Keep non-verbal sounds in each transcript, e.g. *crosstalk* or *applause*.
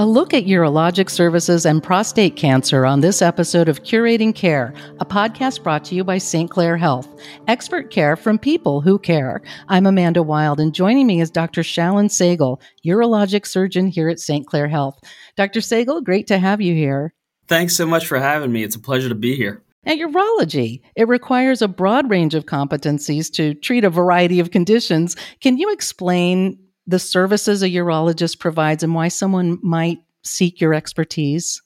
A look at urologic services and prostate cancer on this episode of Curating Care, a podcast brought to you by St. Clair Health. Expert care from people who care. I'm Amanda Wild, and joining me is Dr. Shailen Sehgal, urologic surgeon here at St. Clair Health. Dr. Sehgal, great to have you here. Thanks so much for having me. It's a pleasure to be here. At urology, it requires a broad range of competencies to treat a variety of conditions. Can you explain the services a urologist provides and why someone might seek your expertise?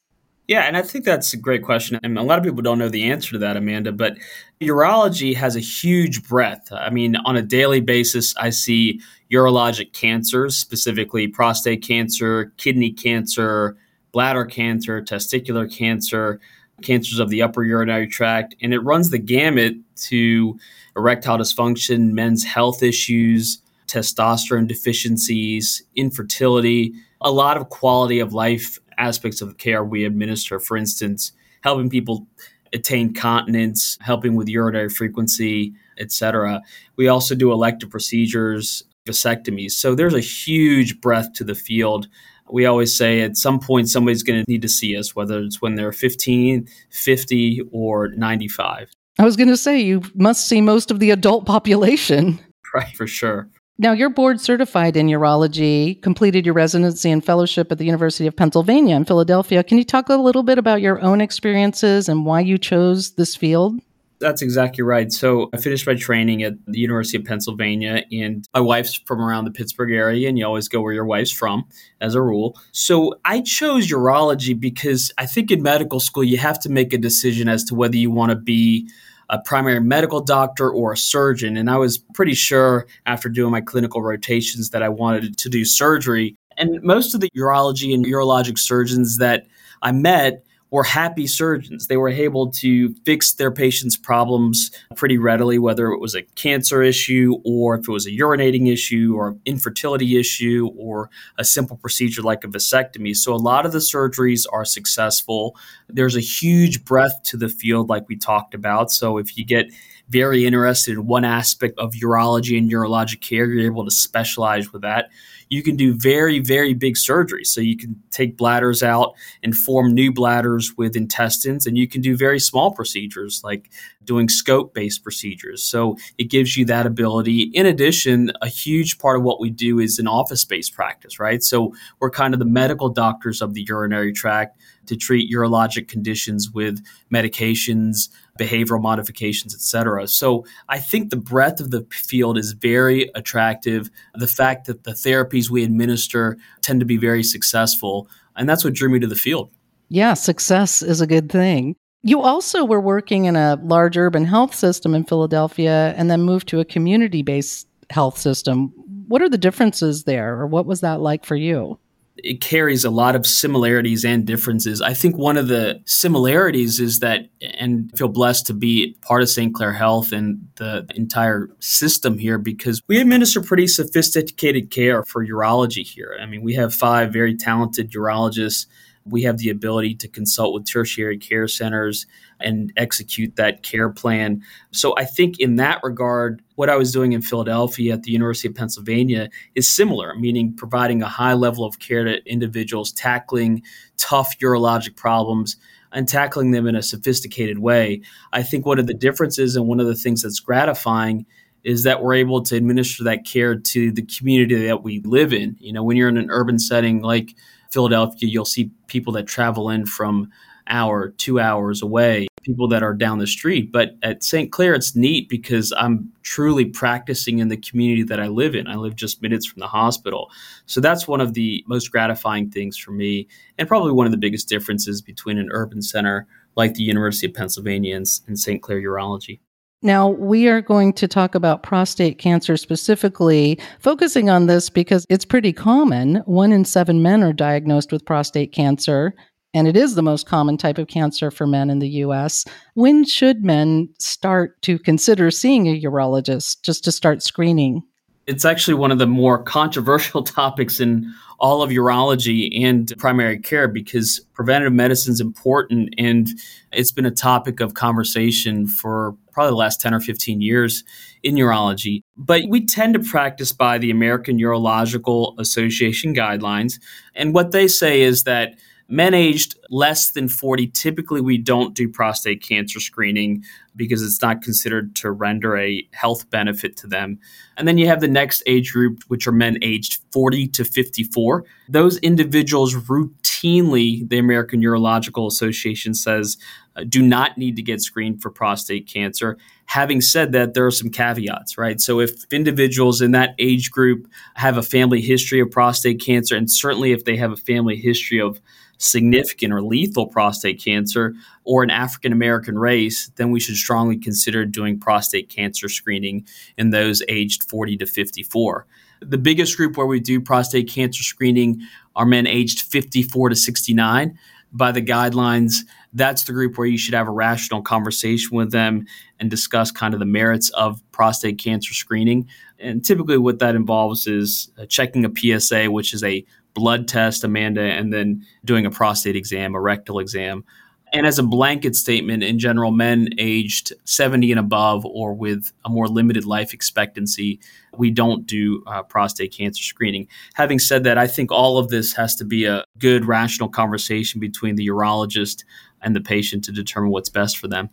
Yeah, and I think that's a great question. And a lot of people don't know the answer to that, Amanda, but urology has a huge breadth. I mean, on a daily basis, I see urologic cancers, specifically prostate cancer, kidney cancer, bladder cancer, testicular cancer, cancers of the upper urinary tract, and it runs the gamut to erectile dysfunction, men's health issues, testosterone deficiencies, infertility, a lot of quality of life aspects of care we administer. For instance, helping people attain continence, helping with urinary frequency, etc. We also do elective procedures, vasectomies. So there's a huge breadth to the field. We always say at some point somebody's going to need to see us, whether it's when they're 15, 50, or 95. I was going to say, you must see most of the adult population. *laughs* Right, for sure. Now, you're board certified in urology, completed your residency and fellowship at the University of Pennsylvania in Philadelphia. Can you talk a little bit about your own experiences and why you chose this field? That's exactly right. So I finished my training at the University of Pennsylvania, and my wife's from around the Pittsburgh area, and you always go where your wife's from, as a rule. So I chose urology because I think in medical school you have to make a decision as to whether you want to be a primary medical doctor or a surgeon. And I was pretty sure after doing my clinical rotations that I wanted to do surgery. And most of the urology and urologic surgeons that I met were happy surgeons. They were able to fix their patients' problems pretty readily, whether it was a cancer issue or if it was a urinating issue or infertility issue or a simple procedure like a vasectomy. So a lot of the surgeries are successful. There's a huge breadth to the field, like we talked about. So if you get very interested in one aspect of urology and urologic care, you're able to specialize with that you can do very, very big surgeries. So you can take bladders out and form new bladders with intestines, and you can do very small procedures like doing scope based procedures. So it gives you that ability. In addition, a huge part of what we do is an office based practice, right? So we're kind of the medical doctors of the urinary tract to treat urologic conditions with medications, behavioral modifications, etc. So I think the breadth of the field is very attractive. The fact that the therapies we administer tend to be very successful, and that's what drew me to the field. Yeah, success is a good thing. You also were working in a large urban health system in Philadelphia and then moved to a community based health system. What are the differences there, or what was that like for you? It carries a lot of similarities and differences. I think one of the similarities is that, and I feel blessed to be part of St. Clair Health and the entire system here because we administer pretty sophisticated care for urology here. I mean, we have five very talented urologists we have the ability to consult with tertiary care centers and execute that care plan. So I think in that regard, what I was doing in Philadelphia at the University of Pennsylvania is similar, meaning providing a high level of care to individuals, tackling tough urologic problems and tackling them in a sophisticated way. I think one of the differences and one of the things that's gratifying is that we're able to administer that care to the community that we live in. You know, when you're in an urban setting like Philadelphia, you'll see people that travel in from hour, two hours away, people that are down the street. But at St. Clair, it's neat because I'm truly practicing in the community that I live in. I live just minutes from the hospital. So that's one of the most gratifying things for me, and probably one of the biggest differences between an urban center like the University of Pennsylvania and, and St. Clair Urology. Now, we are going to talk about prostate cancer specifically, focusing on this because it's pretty common. One in seven men are diagnosed with prostate cancer, and it is the most common type of cancer for men in the US. When should men start to consider seeing a urologist just to start screening? It's actually one of the more controversial *laughs* topics in all of urology and primary care because preventative medicine is important and it's been a topic of conversation for probably the last 10 or 15 years in urology. But we tend to practice by the American Urological Association guidelines. And what they say is that men aged less than 40, typically we don't do prostate cancer screening because it's not considered to render a health benefit to them. And then you have the next age group, which are men aged 40 to 54. Those individuals routinely, the American Urological Association says, uh, do not need to get screened for prostate cancer. Having said that, there are some caveats, right? So, if individuals in that age group have a family history of prostate cancer, and certainly if they have a family history of significant or lethal prostate cancer or an African American race, then we should strongly consider doing prostate cancer screening in those aged 40 to 54. The biggest group where we do prostate cancer screening are men aged 54 to 69. By the guidelines, that's the group where you should have a rational conversation with them and discuss kind of the merits of prostate cancer screening. And typically, what that involves is uh, checking a PSA, which is a blood test, Amanda, and then doing a prostate exam, a rectal exam. And as a blanket statement, in general, men aged 70 and above or with a more limited life expectancy, we don't do uh, prostate cancer screening. Having said that, I think all of this has to be a good, rational conversation between the urologist and the patient to determine what's best for them.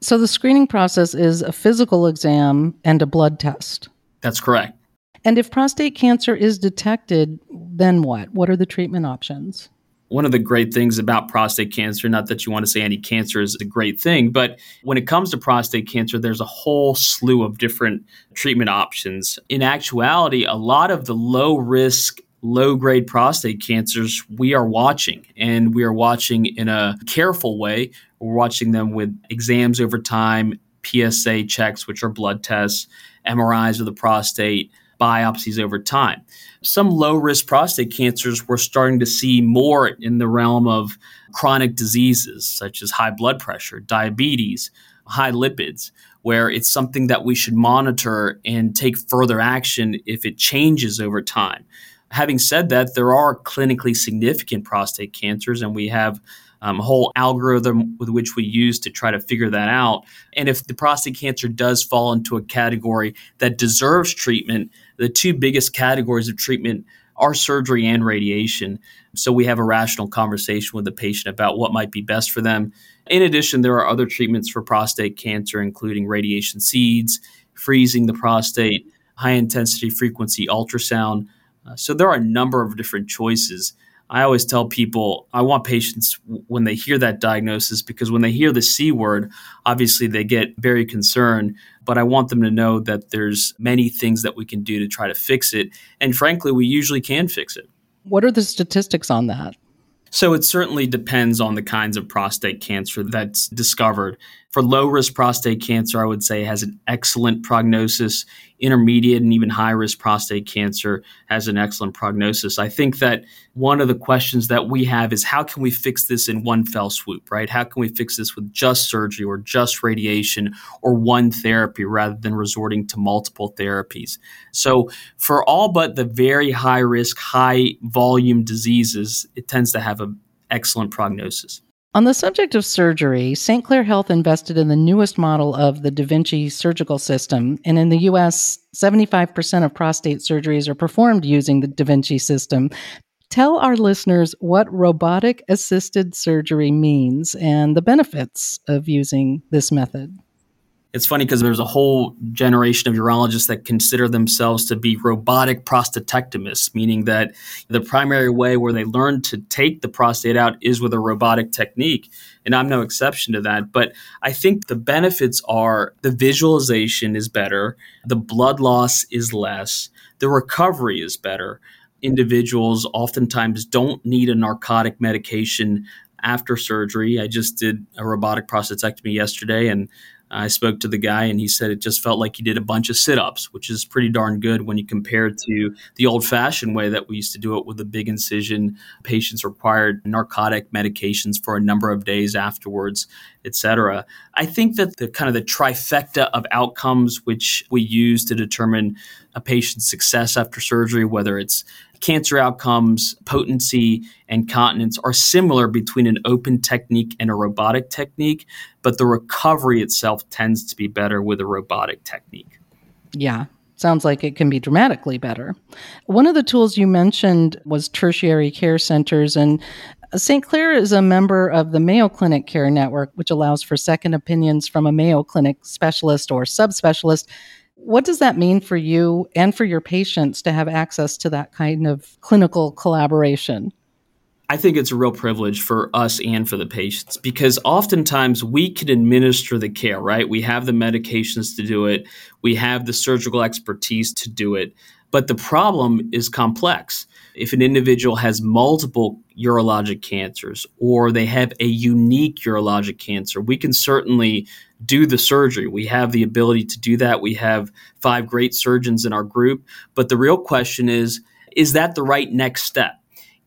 So the screening process is a physical exam and a blood test. That's correct. And if prostate cancer is detected, then what? What are the treatment options? One of the great things about prostate cancer, not that you want to say any cancer is a great thing, but when it comes to prostate cancer, there's a whole slew of different treatment options. In actuality, a lot of the low risk low grade prostate cancers we are watching and we are watching in a careful way we're watching them with exams over time psa checks which are blood tests mris of the prostate biopsies over time. Some low risk prostate cancers we're starting to see more in the realm of chronic diseases such as high blood pressure, diabetes, high lipids, where it's something that we should monitor and take further action if it changes over time. Having said that, there are clinically significant prostate cancers, and we have um, a whole algorithm with which we use to try to figure that out. And if the prostate cancer does fall into a category that deserves treatment, the two biggest categories of treatment are surgery and radiation. So we have a rational conversation with the patient about what might be best for them. In addition, there are other treatments for prostate cancer, including radiation seeds, freezing the prostate, high intensity frequency ultrasound. Uh, so there are a number of different choices. I always tell people I want patients when they hear that diagnosis because when they hear the C word, obviously they get very concerned. But I want them to know that there's many things that we can do to try to fix it. And frankly, we usually can fix it. What are the statistics on that? So it certainly depends on the kinds of prostate cancer that's discovered. For low risk prostate cancer, I would say has an excellent prognosis. Intermediate and even high risk prostate cancer has an excellent prognosis. I think that one of the questions that we have is how can we fix this in one fell swoop, right? How can we fix this with just surgery or just radiation or one therapy rather than resorting to multiple therapies? So, for all but the very high risk, high volume diseases, it tends to have an excellent prognosis. On the subject of surgery, St. Clair Health invested in the newest model of the Da Vinci surgical system. And in the US, 75% of prostate surgeries are performed using the Da Vinci system. Tell our listeners what robotic assisted surgery means and the benefits of using this method it's funny because there's a whole generation of urologists that consider themselves to be robotic prostatectomists, meaning that the primary way where they learn to take the prostate out is with a robotic technique. And I'm no exception to that. But I think the benefits are the visualization is better, the blood loss is less, the recovery is better. Individuals oftentimes don't need a narcotic medication after surgery. I just did a robotic prostatectomy yesterday and I spoke to the guy and he said it just felt like he did a bunch of sit ups, which is pretty darn good when you compare it to the old fashioned way that we used to do it with a big incision. Patients required narcotic medications for a number of days afterwards, etc. I think that the kind of the trifecta of outcomes which we use to determine a patient's success after surgery, whether it's cancer outcomes, potency, and continence are similar between an open technique and a robotic technique, but the recovery itself tends to be better with a robotic technique. Yeah. sounds like it can be dramatically better. One of the tools you mentioned was tertiary care centers, and St. Clair is a member of the Mayo Clinic Care Network, which allows for second opinions from a Mayo Clinic specialist or subspecialist. What does that mean for you and for your patients to have access to that kind of clinical collaboration? I think it's a real privilege for us and for the patients because oftentimes we can administer the care, right? We have the medications to do it, we have the surgical expertise to do it. But the problem is complex. If an individual has multiple urologic cancers or they have a unique urologic cancer, we can certainly do the surgery. We have the ability to do that. We have five great surgeons in our group. But the real question is is that the right next step?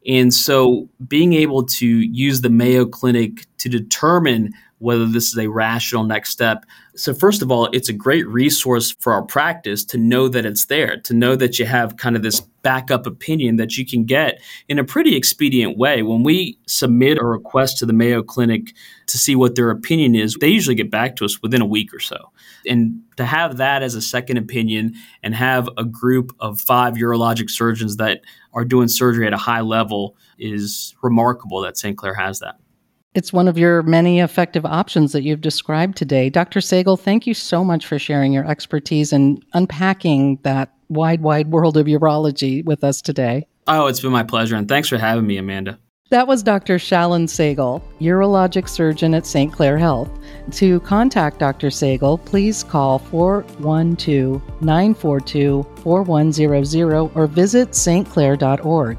And so being able to use the Mayo Clinic to determine whether this is a rational next step. So, first of all, it's a great resource for our practice to know that it's there, to know that you have kind of this backup opinion that you can get in a pretty expedient way. When we submit a request to the Mayo Clinic to see what their opinion is, they usually get back to us within a week or so. And to have that as a second opinion and have a group of five urologic surgeons that are doing surgery at a high level is remarkable that St. Clair has that. It's one of your many effective options that you've described today. Dr. Sehgal, thank you so much for sharing your expertise and unpacking that wide, wide world of urology with us today. Oh, it's been my pleasure. And thanks for having me, Amanda. That was Dr. Shailen Sehgal, urologic surgeon at St. Clair Health. To contact Dr. Sehgal, please call 412 942 4100 or visit stclair.org.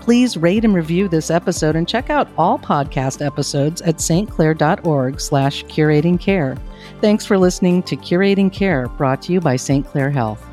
Please rate and review this episode and check out all podcast episodes at stclair.org slash curating care. Thanks for listening to Curating Care, brought to you by St. Clair Health.